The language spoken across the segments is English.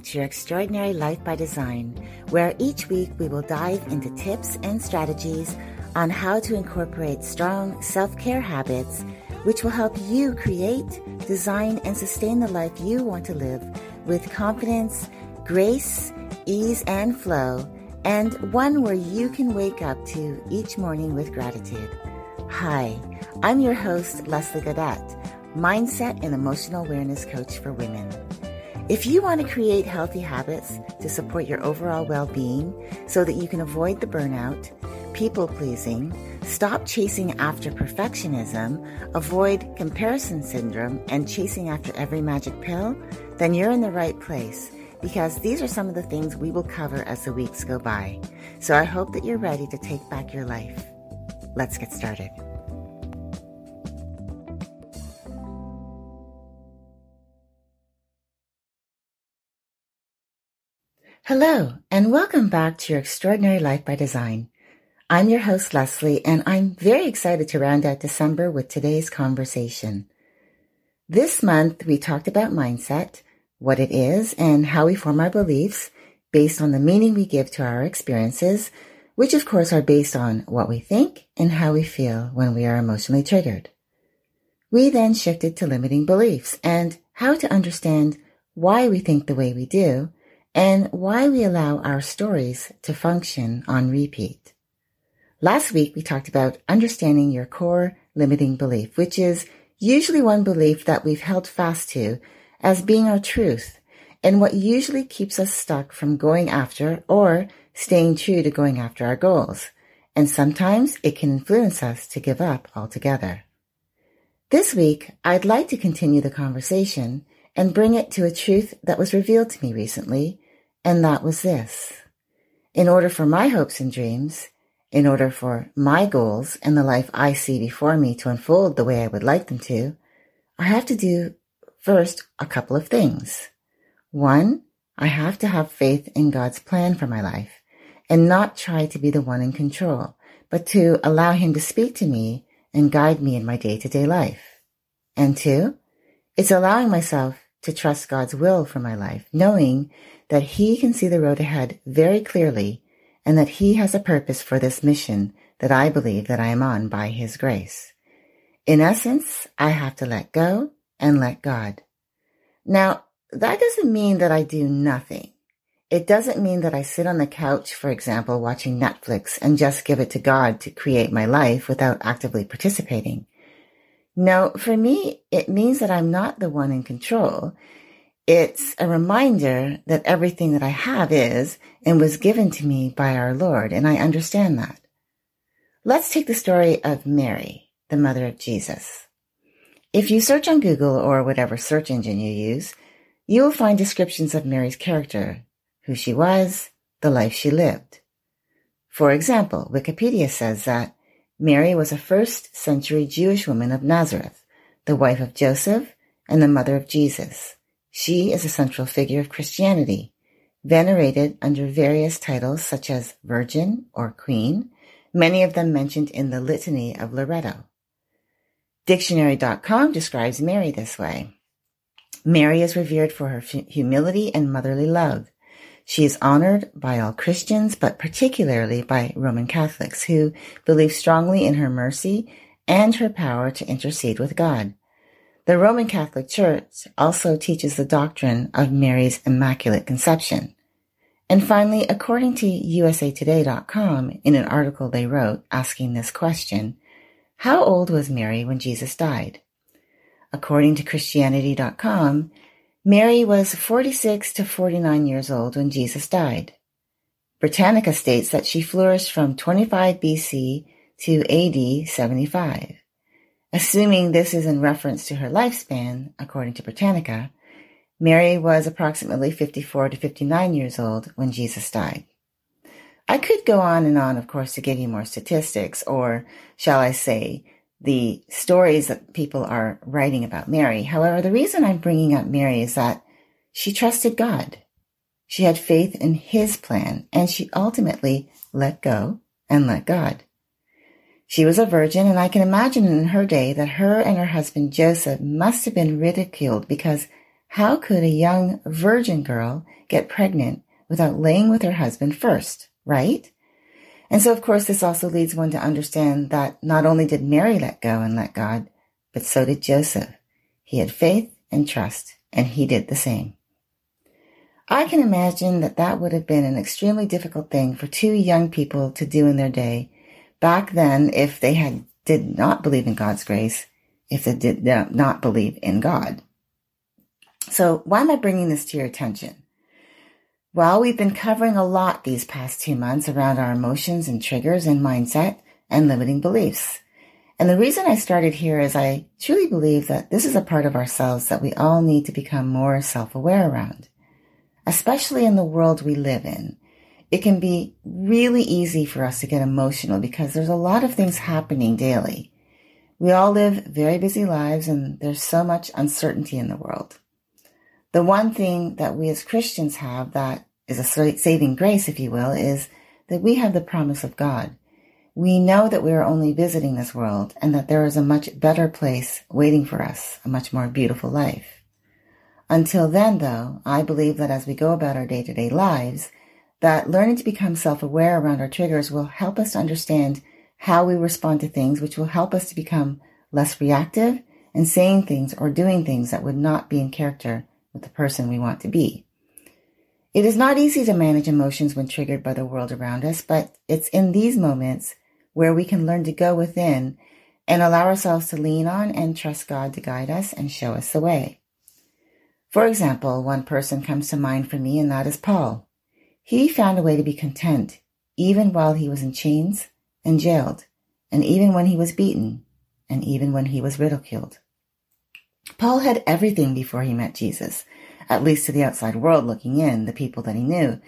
To your Extraordinary Life by Design, where each week we will dive into tips and strategies on how to incorporate strong self care habits which will help you create, design, and sustain the life you want to live with confidence, grace, ease, and flow, and one where you can wake up to each morning with gratitude. Hi, I'm your host, Leslie Godet, Mindset and Emotional Awareness Coach for Women. If you want to create healthy habits to support your overall well being so that you can avoid the burnout, people pleasing, stop chasing after perfectionism, avoid comparison syndrome, and chasing after every magic pill, then you're in the right place because these are some of the things we will cover as the weeks go by. So I hope that you're ready to take back your life. Let's get started. Hello, and welcome back to your Extraordinary Life by Design. I'm your host, Leslie, and I'm very excited to round out December with today's conversation. This month, we talked about mindset, what it is, and how we form our beliefs based on the meaning we give to our experiences, which of course are based on what we think and how we feel when we are emotionally triggered. We then shifted to limiting beliefs and how to understand why we think the way we do and why we allow our stories to function on repeat. Last week, we talked about understanding your core limiting belief, which is usually one belief that we've held fast to as being our truth and what usually keeps us stuck from going after or staying true to going after our goals. And sometimes it can influence us to give up altogether. This week, I'd like to continue the conversation and bring it to a truth that was revealed to me recently, and that was this. In order for my hopes and dreams, in order for my goals and the life I see before me to unfold the way I would like them to, I have to do first a couple of things. One, I have to have faith in God's plan for my life and not try to be the one in control, but to allow Him to speak to me and guide me in my day to day life. And two, it's allowing myself to trust God's will for my life, knowing that He can see the road ahead very clearly and that He has a purpose for this mission that I believe that I am on by His grace. In essence, I have to let go and let God. Now, that doesn't mean that I do nothing. It doesn't mean that I sit on the couch, for example, watching Netflix and just give it to God to create my life without actively participating. No, for me, it means that I'm not the one in control. It's a reminder that everything that I have is and was given to me by our Lord, and I understand that. Let's take the story of Mary, the mother of Jesus. If you search on Google or whatever search engine you use, you will find descriptions of Mary's character, who she was, the life she lived. For example, Wikipedia says that Mary was a first century Jewish woman of Nazareth, the wife of Joseph and the mother of Jesus. She is a central figure of Christianity, venerated under various titles such as Virgin or Queen, many of them mentioned in the Litany of Loreto. Dictionary.com describes Mary this way. Mary is revered for her humility and motherly love. She is honored by all Christians, but particularly by Roman Catholics who believe strongly in her mercy and her power to intercede with God. The Roman Catholic Church also teaches the doctrine of Mary's Immaculate Conception. And finally, according to usatoday.com, in an article they wrote asking this question, how old was Mary when Jesus died? According to Christianity.com, Mary was 46 to 49 years old when Jesus died. Britannica states that she flourished from 25 BC to AD 75. Assuming this is in reference to her lifespan, according to Britannica, Mary was approximately 54 to 59 years old when Jesus died. I could go on and on, of course, to give you more statistics, or shall I say, the stories that people are writing about Mary. However, the reason I'm bringing up Mary is that she trusted God. She had faith in his plan, and she ultimately let go and let God. She was a virgin, and I can imagine in her day that her and her husband Joseph must have been ridiculed because how could a young virgin girl get pregnant without laying with her husband first, right? And so, of course, this also leads one to understand that not only did Mary let go and let God, but so did Joseph. He had faith and trust, and he did the same. I can imagine that that would have been an extremely difficult thing for two young people to do in their day. Back then, if they had did not believe in God's grace, if they did not believe in God. So why am I bringing this to your attention? Well, we've been covering a lot these past two months around our emotions and triggers and mindset and limiting beliefs. And the reason I started here is I truly believe that this is a part of ourselves that we all need to become more self-aware around, especially in the world we live in. It can be really easy for us to get emotional because there's a lot of things happening daily. We all live very busy lives and there's so much uncertainty in the world. The one thing that we as Christians have that is a saving grace, if you will, is that we have the promise of God. We know that we are only visiting this world and that there is a much better place waiting for us, a much more beautiful life. Until then, though, I believe that as we go about our day to day lives, that learning to become self aware around our triggers will help us to understand how we respond to things, which will help us to become less reactive and saying things or doing things that would not be in character with the person we want to be. It is not easy to manage emotions when triggered by the world around us, but it's in these moments where we can learn to go within and allow ourselves to lean on and trust God to guide us and show us the way. For example, one person comes to mind for me, and that is Paul. He found a way to be content even while he was in chains and jailed, and even when he was beaten, and even when he was ridiculed. Paul had everything before he met Jesus, at least to the outside world looking in, the people that he knew.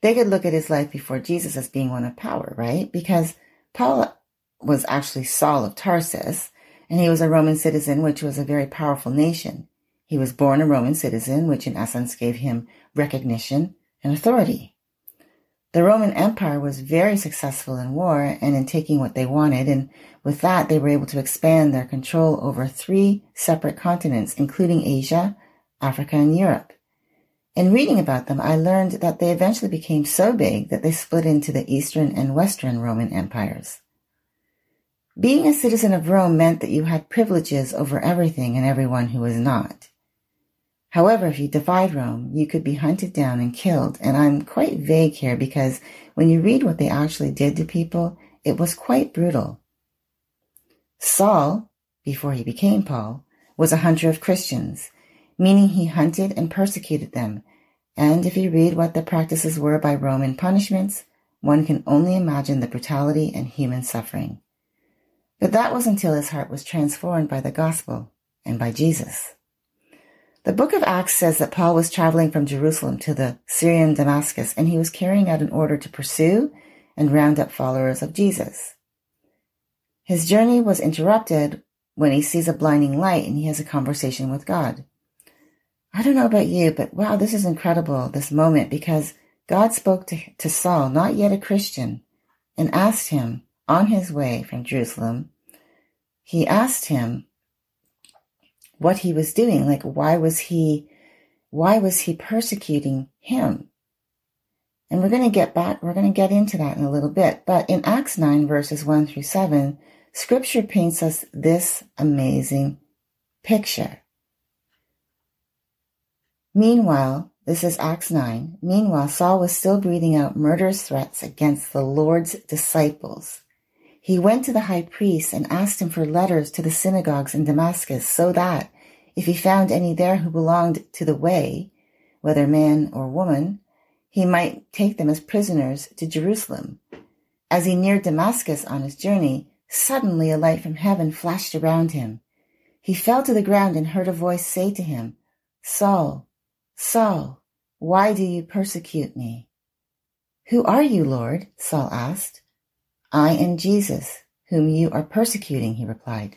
They could look at his life before Jesus as being one of power, right? Because Paul was actually Saul of Tarsus, and he was a Roman citizen, which was a very powerful nation. He was born a Roman citizen, which in essence gave him recognition and authority. The Roman Empire was very successful in war and in taking what they wanted, and with that they were able to expand their control over three separate continents, including Asia, Africa, and Europe. In reading about them, I learned that they eventually became so big that they split into the Eastern and Western Roman empires. Being a citizen of Rome meant that you had privileges over everything and everyone who was not. However, if you divide Rome, you could be hunted down and killed. And I'm quite vague here because when you read what they actually did to people, it was quite brutal. Saul, before he became Paul, was a hunter of Christians, meaning he hunted and persecuted them. And if you read what the practices were by Roman punishments, one can only imagine the brutality and human suffering. But that was until his heart was transformed by the gospel and by Jesus. The book of Acts says that Paul was traveling from Jerusalem to the Syrian Damascus and he was carrying out an order to pursue and round up followers of Jesus. His journey was interrupted when he sees a blinding light and he has a conversation with God. I don't know about you, but wow, this is incredible, this moment, because God spoke to, to Saul, not yet a Christian, and asked him on his way from Jerusalem, he asked him what he was doing. Like, why was he, why was he persecuting him? And we're going to get back, we're going to get into that in a little bit. But in Acts 9 verses 1 through 7, scripture paints us this amazing picture. Meanwhile, this is Acts 9. Meanwhile, Saul was still breathing out murderous threats against the Lord's disciples. He went to the high priest and asked him for letters to the synagogues in Damascus so that if he found any there who belonged to the way, whether man or woman, he might take them as prisoners to Jerusalem. As he neared Damascus on his journey, suddenly a light from heaven flashed around him. He fell to the ground and heard a voice say to him, Saul, Saul, why do you persecute me? Who are you, Lord? Saul asked. I am Jesus, whom you are persecuting, he replied.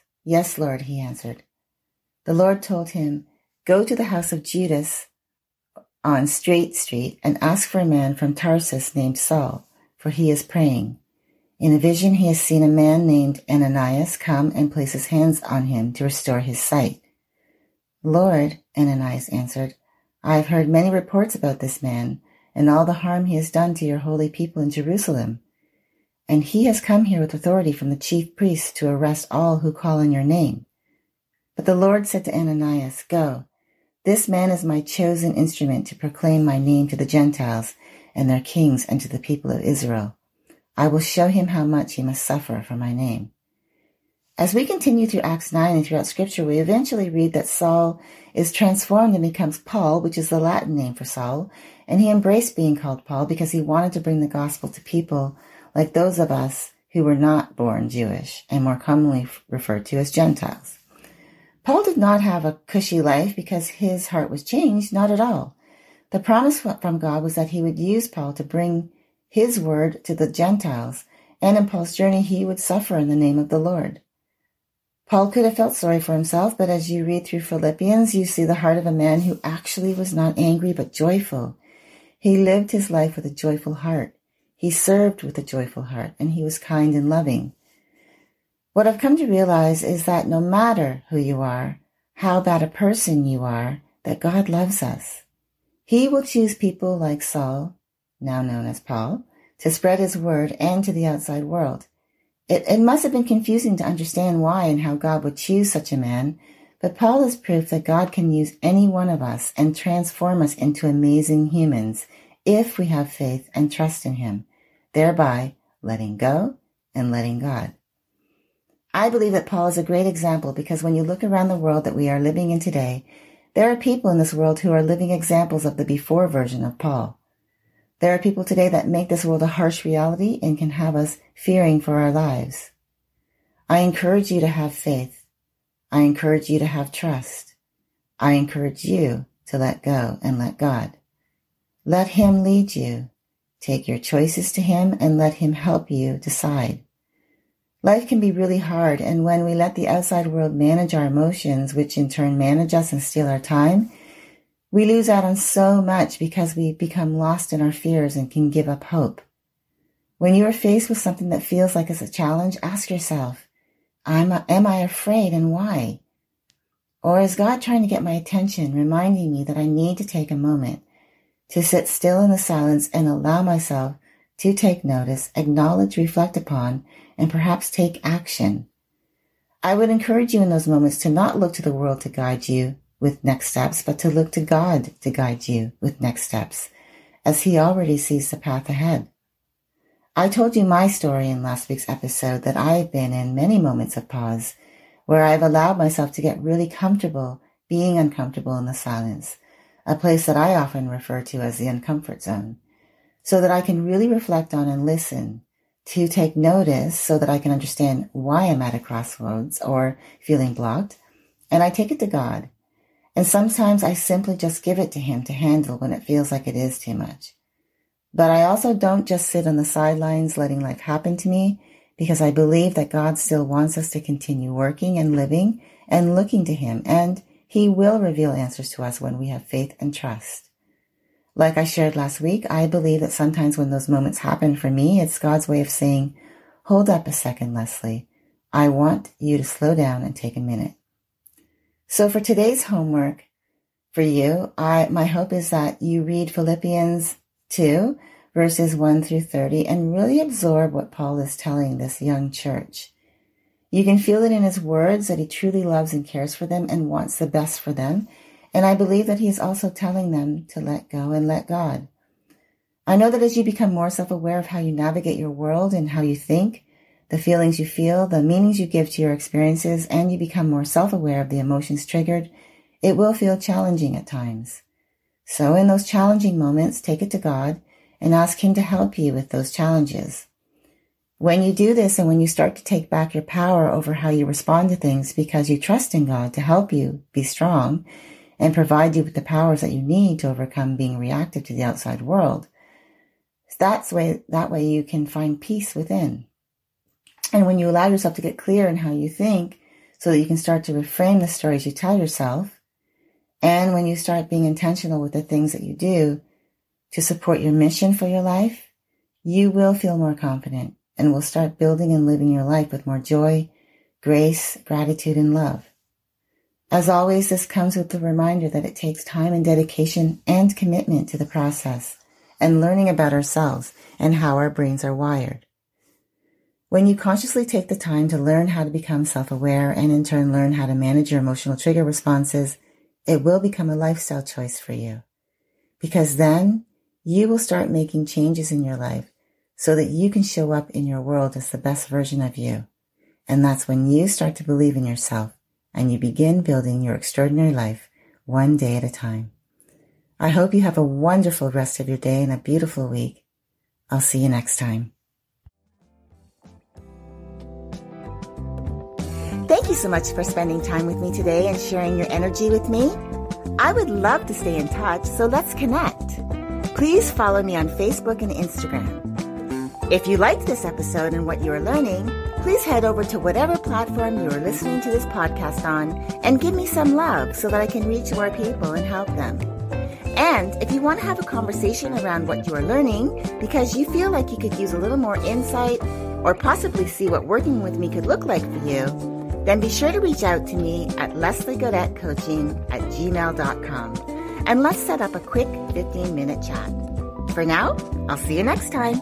Yes, Lord, he answered. The Lord told him, Go to the house of Judas on Straight Street and ask for a man from Tarsus named Saul, for he is praying. In a vision he has seen a man named Ananias come and place his hands on him to restore his sight. Lord, Ananias answered, I have heard many reports about this man and all the harm he has done to your holy people in Jerusalem. And he has come here with authority from the chief priests to arrest all who call on your name. But the Lord said to Ananias, Go. This man is my chosen instrument to proclaim my name to the Gentiles and their kings and to the people of Israel. I will show him how much he must suffer for my name. As we continue through Acts 9 and throughout scripture, we eventually read that Saul is transformed and becomes Paul, which is the Latin name for Saul, and he embraced being called Paul because he wanted to bring the gospel to people like those of us who were not born Jewish and more commonly referred to as Gentiles. Paul did not have a cushy life because his heart was changed, not at all. The promise from God was that he would use Paul to bring his word to the Gentiles, and in Paul's journey he would suffer in the name of the Lord. Paul could have felt sorry for himself, but as you read through Philippians, you see the heart of a man who actually was not angry but joyful. He lived his life with a joyful heart. He served with a joyful heart, and he was kind and loving. What I've come to realize is that no matter who you are, how bad a person you are, that God loves us. He will choose people like Saul, now known as Paul, to spread his word and to the outside world. It, it must have been confusing to understand why and how God would choose such a man, but Paul is proof that God can use any one of us and transform us into amazing humans if we have faith and trust in him, thereby letting go and letting God. I believe that Paul is a great example because when you look around the world that we are living in today, there are people in this world who are living examples of the before version of Paul. There are people today that make this world a harsh reality and can have us fearing for our lives. I encourage you to have faith. I encourage you to have trust. I encourage you to let go and let God. Let Him lead you. Take your choices to Him and let Him help you decide. Life can be really hard, and when we let the outside world manage our emotions, which in turn manage us and steal our time, we lose out on so much because we become lost in our fears and can give up hope. When you are faced with something that feels like it's a challenge, ask yourself, am I afraid and why? Or is God trying to get my attention, reminding me that I need to take a moment to sit still in the silence and allow myself to take notice, acknowledge, reflect upon, and perhaps take action? I would encourage you in those moments to not look to the world to guide you, with next steps, but to look to God to guide you with next steps, as He already sees the path ahead. I told you my story in last week's episode that I've been in many moments of pause where I've allowed myself to get really comfortable being uncomfortable in the silence, a place that I often refer to as the uncomfort zone, so that I can really reflect on and listen to take notice so that I can understand why I'm at a crossroads or feeling blocked. And I take it to God and sometimes I simply just give it to him to handle when it feels like it is too much. But I also don't just sit on the sidelines letting life happen to me because I believe that God still wants us to continue working and living and looking to him and he will reveal answers to us when we have faith and trust. Like I shared last week, I believe that sometimes when those moments happen for me, it's God's way of saying, hold up a second, Leslie. I want you to slow down and take a minute. So for today's homework for you, I, my hope is that you read Philippians 2 verses 1 through 30 and really absorb what Paul is telling this young church. You can feel it in his words that he truly loves and cares for them and wants the best for them. And I believe that He's also telling them to let go and let God. I know that as you become more self aware of how you navigate your world and how you think, the feelings you feel, the meanings you give to your experiences, and you become more self aware of the emotions triggered, it will feel challenging at times. So in those challenging moments, take it to God and ask Him to help you with those challenges. When you do this and when you start to take back your power over how you respond to things because you trust in God to help you be strong and provide you with the powers that you need to overcome being reactive to the outside world, that's way, that way you can find peace within. And when you allow yourself to get clear in how you think so that you can start to reframe the stories you tell yourself, and when you start being intentional with the things that you do to support your mission for your life, you will feel more confident and will start building and living your life with more joy, grace, gratitude, and love. As always, this comes with the reminder that it takes time and dedication and commitment to the process and learning about ourselves and how our brains are wired. When you consciously take the time to learn how to become self-aware and in turn learn how to manage your emotional trigger responses, it will become a lifestyle choice for you. Because then you will start making changes in your life so that you can show up in your world as the best version of you. And that's when you start to believe in yourself and you begin building your extraordinary life one day at a time. I hope you have a wonderful rest of your day and a beautiful week. I'll see you next time. Thank you so much for spending time with me today and sharing your energy with me. I would love to stay in touch, so let's connect. Please follow me on Facebook and Instagram. If you liked this episode and what you are learning, please head over to whatever platform you are listening to this podcast on and give me some love so that I can reach more people and help them. And if you want to have a conversation around what you are learning because you feel like you could use a little more insight or possibly see what working with me could look like for you, then be sure to reach out to me at lesliegodettecoaching at gmail.com and let's set up a quick 15 minute chat. For now, I'll see you next time.